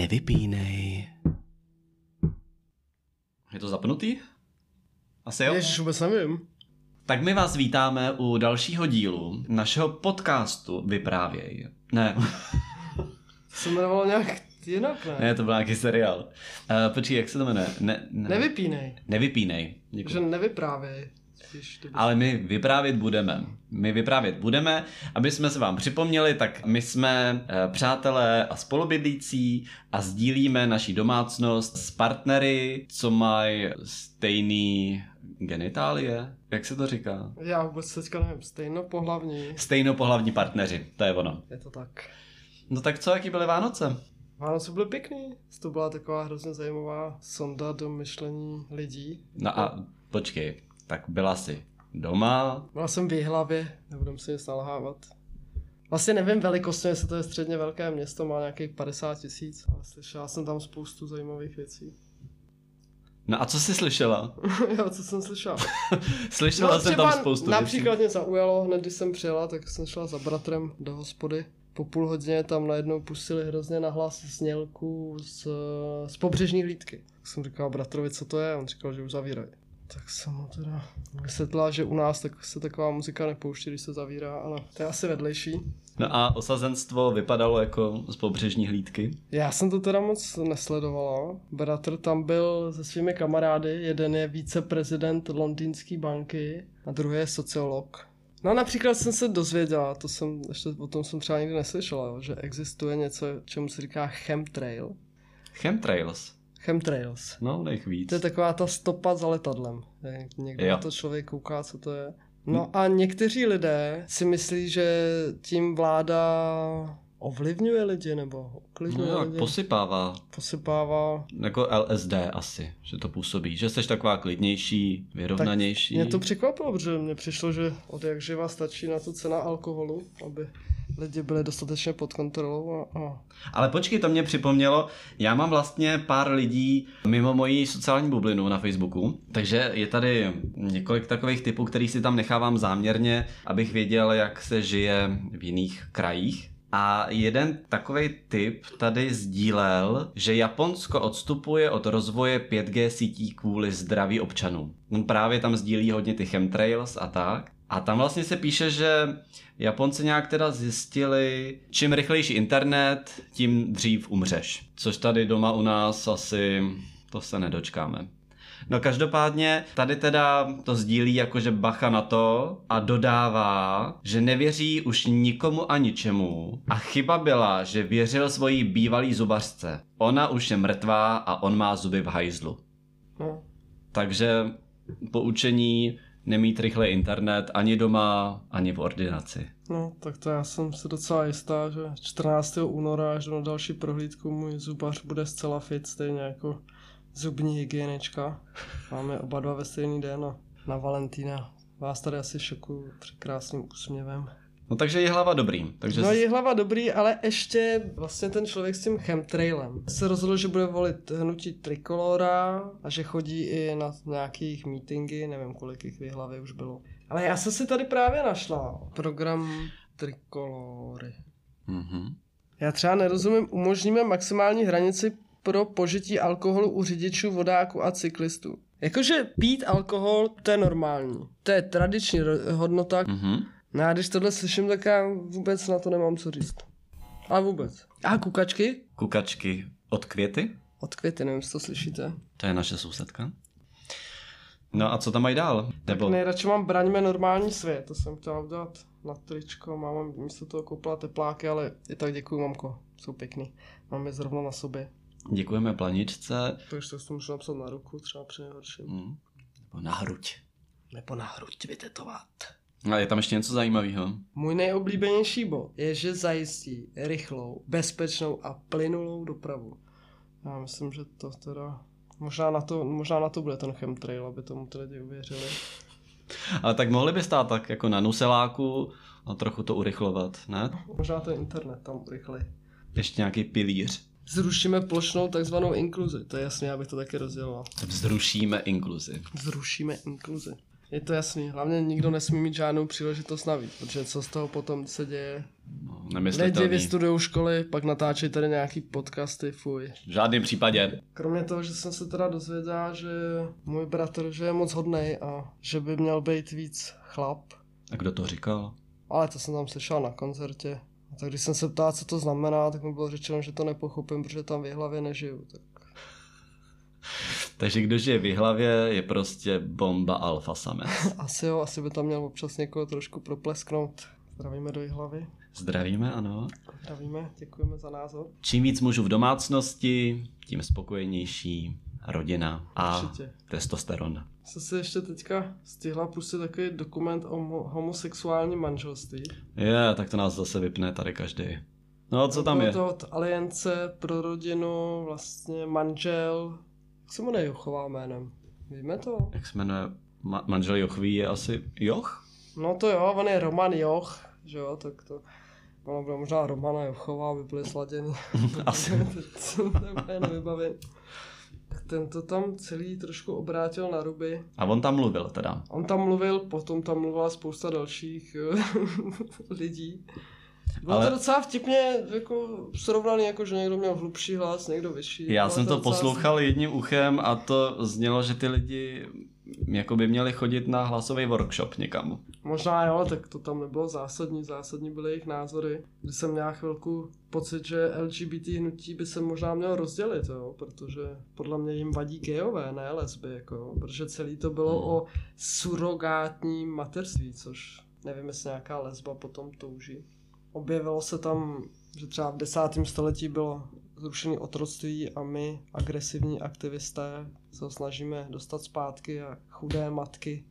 Nevypínej. Je to zapnutý? Asi jo? Ježiš, vůbec nevím. Tak my vás vítáme u dalšího dílu našeho podcastu Vyprávěj. Ne, To se jmenovalo nějak jinak, ne? ne, to byl nějaký seriál. Uh, počkej, jak se to jmenuje? Ne, ne. Nevypínej. Nevypínej. Děkuji. Že nevyprávěj. Ale my vyprávět budeme. My vyprávět budeme, aby jsme se vám připomněli, tak my jsme eh, přátelé a spolubydlící a sdílíme naší domácnost s partnery, co mají stejný genitálie. Jak se to říká? Já vůbec teďka nevím, stejno pohlavní. Stejnopohlavní partneři, to je ono. Je to tak. No tak co, jaký byly Vánoce? Vánoce byly pěkný. To byla taková hrozně zajímavá sonda do myšlení lidí. No a počkej, tak byla si doma, Byla jsem v hlavě, nebudem si nic nalhávat. Vlastně nevím velikostně, jestli to je středně velké město, má nějakých 50 tisíc, ale slyšela jsem tam spoustu zajímavých věcí. No a co jsi slyšela? jo, co jsem slyšel? Slyšela jsem tam spoustu například věcí. mě zaujalo, hned když jsem přijela, tak jsem šla za bratrem do hospody. Po půl hodině tam najednou pustili hrozně nahlas znělku z, z pobřežní hlídky. Tak jsem říkal bratrovi, co to je, on říkal, že už zavírají. Tak jsem mu teda vysvětlila, že u nás tak se taková muzika nepouští, když se zavírá, ale to je asi vedlejší. No a osazenstvo vypadalo jako z pobřežní hlídky. Já jsem to teda moc nesledovala. Bratr tam byl se svými kamarády, jeden je viceprezident londýnské banky a druhý je sociolog. No například jsem se dozvěděla, to jsem, ještě o tom jsem třeba nikdy neslyšela, že existuje něco, čemu se říká chemtrail. Chemtrails. Chemtrails. No, nech víc. To je taková ta stopa za letadlem. Někdo Jo. na to člověk kouká, co to je. No a někteří lidé si myslí, že tím vláda ovlivňuje lidi, nebo No uklidňuje jak lidi. posypává. posypává Jako LSD asi, že to působí. Že jsi taková klidnější, vyrovnanější. Mě to překvapilo, protože mně přišlo, že od jak živa stačí na to cena alkoholu, aby lidi byli dostatečně pod kontrolou a, a Ale počkej, to mě připomnělo, já mám vlastně pár lidí mimo moji sociální bublinu na Facebooku, takže je tady několik takových typů, který si tam nechávám záměrně, abych věděl, jak se žije v jiných krajích. A jeden takový typ tady sdílel, že Japonsko odstupuje od rozvoje 5G sítí kvůli zdraví občanů. On právě tam sdílí hodně ty chemtrails a tak. A tam vlastně se píše, že Japonci nějak teda zjistili, čím rychlejší internet, tím dřív umřeš. Což tady doma u nás asi to se nedočkáme. No každopádně tady teda to sdílí jakože bacha na to a dodává, že nevěří už nikomu a ničemu a chyba byla, že věřil svojí bývalý zubařce. Ona už je mrtvá a on má zuby v hajzlu. no, Takže poučení nemít rychle internet ani doma, ani v ordinaci. no, tak to já jsem si docela jistá, že 14. února až na další prohlídku můj zubař bude zcela fit, stejně jako zubní hygienička. Máme oba dva ve stejný den a na Valentína vás tady asi šokuju překrásným úsměvem. No takže je hlava dobrý. Takže No je hlava dobrý, ale ještě vlastně ten člověk s tím chemtrailem se rozhodl, že bude volit hnutí Trikolora a že chodí i na nějakých meetingy, nevím kolik jich v hlavě už bylo. Ale já jsem si tady právě našla program Trikolory. Mhm. Já třeba nerozumím, umožníme maximální hranici pro požití alkoholu u řidičů, vodáků a cyklistů. Jakože pít alkohol, to je normální. To je tradiční hodnota, Mhm. No a když tohle slyším, tak já vůbec na to nemám co říct. Ale vůbec. A kukačky? Kukačky od květy? Od květy, nevím, jestli to slyšíte. To je naše sousedka. No a co tam mají dál? Tak Nebo... nejradši mám braňme normální svět, to jsem chtěla udělat na tričko, máma místo toho koupila tepláky, ale i tak děkuju, mamko, jsou pěkný. Mám je zrovna na sobě. Děkujeme planičce. Takže to si to můžu napsat na ruku, třeba při nejhorším. Mm. Nebo na hruď. Nebo na hruď vytetovat. A je tam ještě něco zajímavého. Můj nejoblíbenější bod je, že zajistí rychlou, bezpečnou a plynulou dopravu. Já myslím, že to teda... Možná na to, možná na to bude ten chemtrail, aby tomu ty lidi uvěřili. Ale tak mohli by stát tak jako na nuseláku a trochu to urychlovat, ne? Možná ten internet tam urychlí. Ještě nějaký pilíř. Zrušíme plošnou takzvanou inkluzi. To je jasné, já bych to taky rozdělal. Vzrušíme inkluzi. Zrušíme inkluzi. Je to jasný. Hlavně nikdo nesmí mít žádnou příležitost navíc, protože co z toho potom se děje? No, Lidi vystudují školy, pak natáčejí tady nějaký podcasty, fuj. V žádném případě. Kromě toho, že jsem se teda dozvěděl, že můj bratr, že je moc hodnej a že by měl být víc chlap, A kdo to říkal? ale to jsem tam slyšel na koncertě. Tak když jsem se ptal, co to znamená, tak mi bylo řečeno, že to nepochopím, protože tam v hlavě nežiju. Tak Takže kdo žije v hlavě, je prostě bomba alfa samec. asi jo, asi by tam měl občas někoho trošku proplesknout. Zdravíme do hlavy. Zdravíme, ano. Zdravíme, děkujeme za názor. Čím víc mužů v domácnosti, tím spokojenější rodina a Určitě. testosteron. Jsem si ještě teďka stihla pustit takový dokument o mo- homosexuálním manželství. Je, tak to nás zase vypne tady každý. No, co tam Bylo je? to od Aliance pro rodinu, vlastně manžel, jak se jmenuje Jochová jménem? Víme to? Jak se jmenuje? Ma- manžel Jochví je asi Joch? No to jo, on je Roman Joch, že jo, tak to... Ono bylo možná Romana Jochová, aby byly sladěný. Asi. Teď se úplně nevybavím. Ten to tam celý trošku obrátil na ruby. A on tam mluvil teda. On tam mluvil, potom tam mluvila spousta dalších eh, lidí. Bylo Ale- to docela vtipně jako srovnaný, jako že někdo měl hlubší hlas, někdo vyšší. Já jsem to poslouchal jedním uchem a to znělo, že ty lidi jako by měli chodit na hlasový workshop někam. Možná jo, tak to tam nebylo zásadní, zásadní byly jejich názory. Když jsem měl chvilku pocit, že LGBT hnutí by se možná mělo rozdělit, jo, protože podle mě jim vadí gejové, ne lesby, jako, protože celý to bylo o surogátním materství, což nevím, jestli nějaká lesba potom touží. Objevilo se tam, že třeba v desátém století bylo zrušené otroctví a my, agresivní aktivisté, se ho snažíme dostat zpátky a chudé matky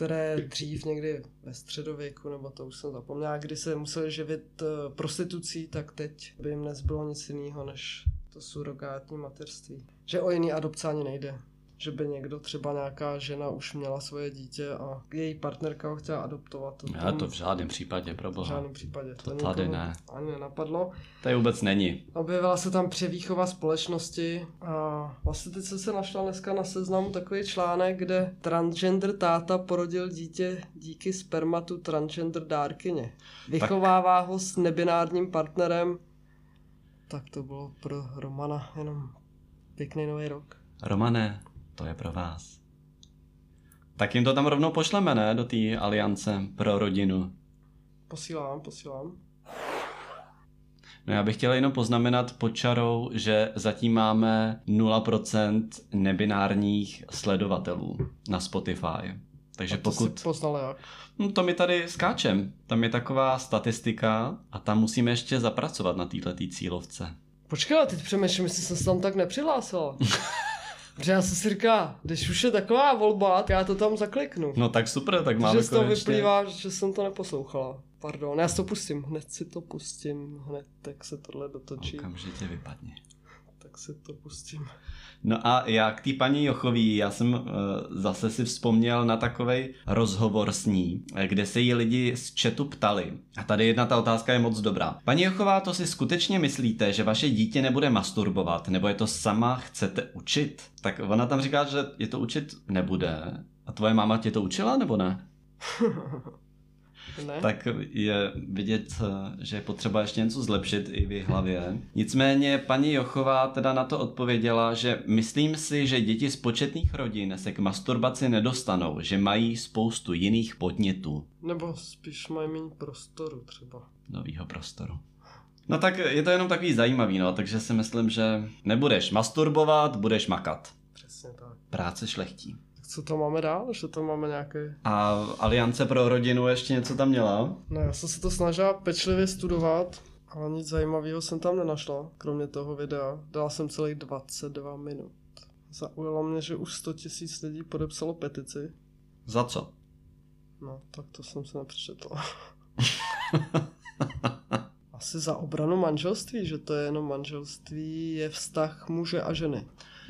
které dřív někdy ve středověku, nebo to už jsem zapomněl, kdy se museli živit eh, prostitucí, tak teď by jim nezbylo nic jiného, než to surogátní materství. Že o jiný adopce ani nejde. Že by někdo, třeba nějaká žena už měla svoje dítě a její partnerka ho chtěla adoptovat. To, Já to v žádném případě, pro v žádném případě. To tady nikoho ne. Ani nenapadlo. Tady vůbec není. Objevila se tam převýchova společnosti a vlastně teď jsem se našla dneska na seznamu takový článek, kde transgender táta porodil dítě díky spermatu transgender dárkyně. Vychovává ho s nebinárním partnerem. Tak to bylo pro Romana jenom pěkný nový rok. Romane, to je pro vás. Tak jim to tam rovnou pošleme, ne? Do té aliance pro rodinu. Posílám, posílám. No já bych chtěl jenom poznamenat pod čarou, že zatím máme 0% nebinárních sledovatelů na Spotify. Takže A to pokud... si poznal jak? No to mi tady skáčem. Tam je taková statistika a tam musíme ještě zapracovat na této cílovce. Počkej, ale teď přemýšlím, jestli jsem se tam tak nepřihlásil. Protože já jsem si říká, když už je taková volba, tak já to tam zakliknu. No tak super, tak Že máme z toho konečně... vyplývá, že jsem to neposlouchala. Pardon, já si to pustím, hned si to pustím, hned tak se tohle dotočí, Okamžitě vypadni. Tak si to pustím. No a já k té paní Jochový, já jsem uh, zase si vzpomněl na takový rozhovor s ní, eh, kde se jí lidi z chatu ptali. A tady jedna ta otázka je moc dobrá. Paní Jochová, to si skutečně myslíte, že vaše dítě nebude masturbovat, nebo je to sama chcete učit? Tak ona tam říká, že je to učit nebude. A tvoje máma tě to učila, nebo ne? Ne? tak je vidět, že je potřeba ještě něco zlepšit i v její hlavě. Nicméně paní Jochová teda na to odpověděla, že myslím si, že děti z početných rodin se k masturbaci nedostanou, že mají spoustu jiných podnětů Nebo spíš mají méně prostoru třeba. nového prostoru. No tak je to jenom takový zajímavý, no, takže si myslím, že nebudeš masturbovat, budeš makat. Přesně tak. Práce šlechtí. Co tam máme dál? Že tam máme nějaký... A Aliance pro rodinu ještě něco tam měla? No já jsem se to snažila pečlivě studovat, ale nic zajímavého jsem tam nenašla, kromě toho videa. Dala jsem celých 22 minut. Zaujalo mě, že už 100 tisíc lidí podepsalo petici. Za co? No, tak to jsem se nepřečetl. Asi za obranu manželství, že to je jenom manželství, je vztah muže a ženy.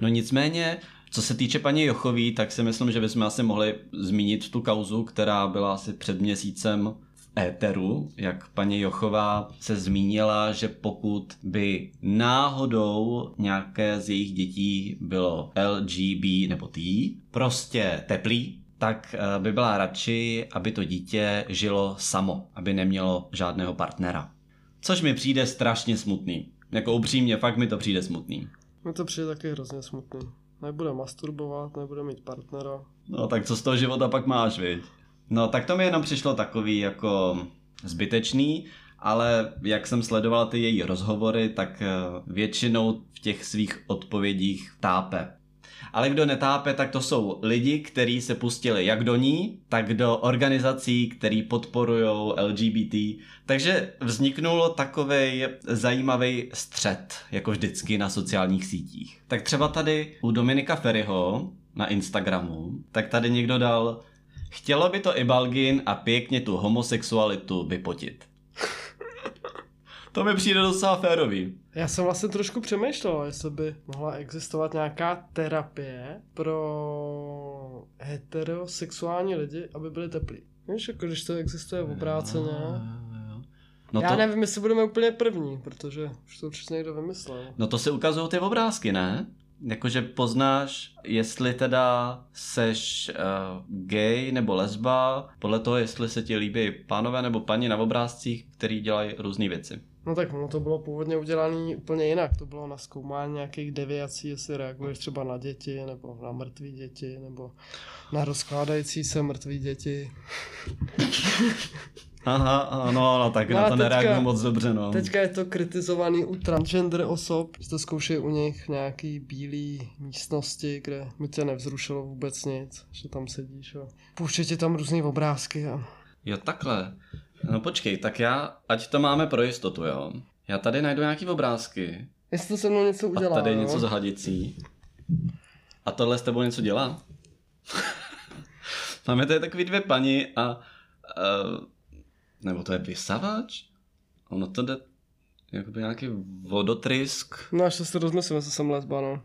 No nicméně, co se týče paní Jochový, tak si myslím, že bychom asi mohli zmínit tu kauzu, která byla asi před měsícem v éteru, jak paní Jochová se zmínila, že pokud by náhodou nějaké z jejich dětí bylo LGB nebo T, prostě teplý, tak eh, by byla radši, aby to dítě žilo samo, aby nemělo žádného partnera. Což mi přijde strašně smutný. Jako upřímně, fakt mi to přijde smutný. Mi to přijde taky hrozně smutný. Nebude masturbovat, nebude mít partnera. No tak co z toho života pak máš, viď? No tak to mi jenom přišlo takový jako zbytečný, ale jak jsem sledoval ty její rozhovory, tak eh, většinou v těch svých odpovědích tápe. Ale kdo netápe, tak to jsou lidi, kteří se pustili jak do ní, tak do organizací, které podporují LGBT. Takže vzniknul takový zajímavý střed, jako vždycky na sociálních sítích. Tak třeba tady u Dominika Ferryho na Instagramu, tak tady někdo dal Chtělo by to i Balgin a pěkně tu homosexualitu vypotit. To mi přijde docela férový. Já jsem vlastně trošku přemýšlel, jestli by mohla existovat nějaká terapie pro heterosexuální lidi, aby byli teplí. Víš, jako když to existuje v obráceně. No Já to... nevím, jestli budeme úplně první, protože už to určitě někdo vymyslel. No to se ukazují ty obrázky, ne? Jakože poznáš, jestli teda seš uh, gay nebo lesba, podle toho, jestli se ti líbí pánové nebo paní na obrázcích, který dělají různé věci. No tak no to bylo původně udělané úplně jinak. To bylo na zkoumání nějakých deviací, jestli reaguješ třeba na děti, nebo na mrtvé děti, nebo na rozkládající se mrtvé děti. Aha, no, no tak no na to nereaguju moc dobře, no. Teďka je to kritizovaný u transgender osob, že to zkoušejí u nich nějaký bílý místnosti, kde mi tě nevzrušilo vůbec nic, že tam sedíš a pouštějí ti tam různé obrázky a... Jo, takhle. No počkej, tak já, ať to máme pro jistotu, jo. Já tady najdu nějaký obrázky. Jestli to se mnou něco udělá, A tady jo? něco zahadicí. A tohle s tebou něco dělá? máme tady takový dvě paní a... Uh, nebo to je vysavač? Ono to jde jakoby nějaký vodotrysk. No až se rozmyslím, jestli jsem lesba, no.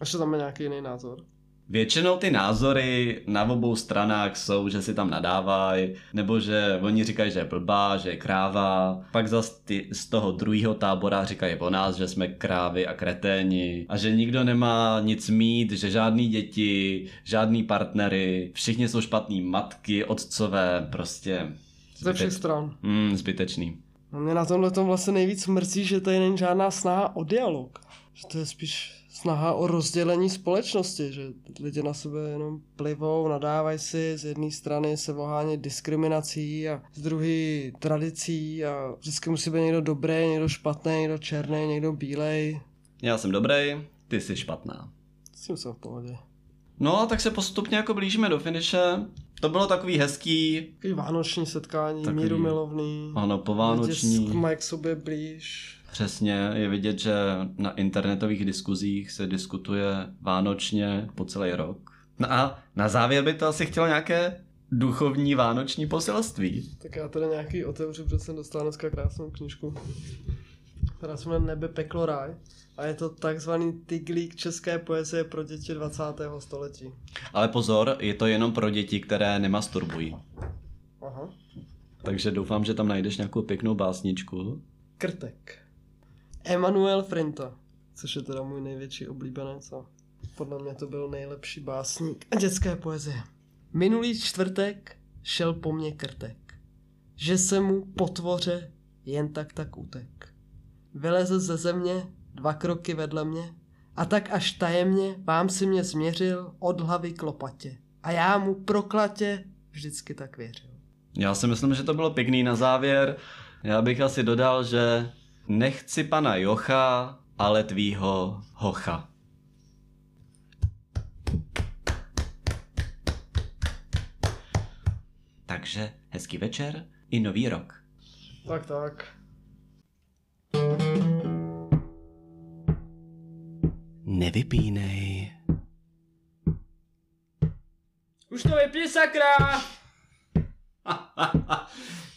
Až tam je nějaký jiný názor. Většinou ty názory na obou stranách jsou, že si tam nadávají, nebo že oni říkají, že je blbá, že je kráva. Pak zase ty z toho druhého tábora říkají o nás, že jsme krávy a kreténi a že nikdo nemá nic mít, že žádný děti, žádný partnery, všichni jsou špatný matky, otcové, prostě. Ze všech stran. Mm, zbytečný. A mě na tomhle tom vlastně nejvíc mrzí, že tady není žádná snaha o dialog. Že to je spíš snaha o rozdělení společnosti, že lidi na sebe jenom plivou, nadávají si, z jedné strany se vohání diskriminací a z druhé tradicí a vždycky musí být někdo dobrý, někdo špatný, někdo černý, někdo bílej. Já jsem dobrý, ty jsi špatná. S tím jsem v pohodě. No a tak se postupně jako blížíme do finiše. To bylo takový hezký. Takový vánoční setkání, takový, míru milovný. Ano, povánoční. Lidi k sobě blíž. Přesně, je vidět, že na internetových diskuzích se diskutuje vánočně po celý rok. No a na závěr by to asi chtělo nějaké duchovní vánoční poselství. Tak já tady nějaký otevřu, protože jsem dostal dneska krásnou knižku, která se jmenuje Nebe, peklo, ráj. A je to takzvaný tyglík české poezie pro děti 20. století. Ale pozor, je to jenom pro děti, které nemasturbují. Aha. Takže doufám, že tam najdeš nějakou pěknou básničku. Krtek. Emanuel Frinta, což je teda můj největší oblíbenec a podle mě to byl nejlepší básník dětské poezie. Minulý čtvrtek šel po mně krtek, že se mu potvoře jen tak tak utek. Vylezl ze země dva kroky vedle mě a tak až tajemně vám si mě změřil od hlavy k lopatě. A já mu proklatě vždycky tak věřil. Já si myslím, že to bylo pěkný na závěr. Já bych asi dodal, že Nechci pana Jocha, ale tvýho hocha. Takže hezký večer i nový rok. Tak, tak. Nevypínej. Už to vypí, sakra!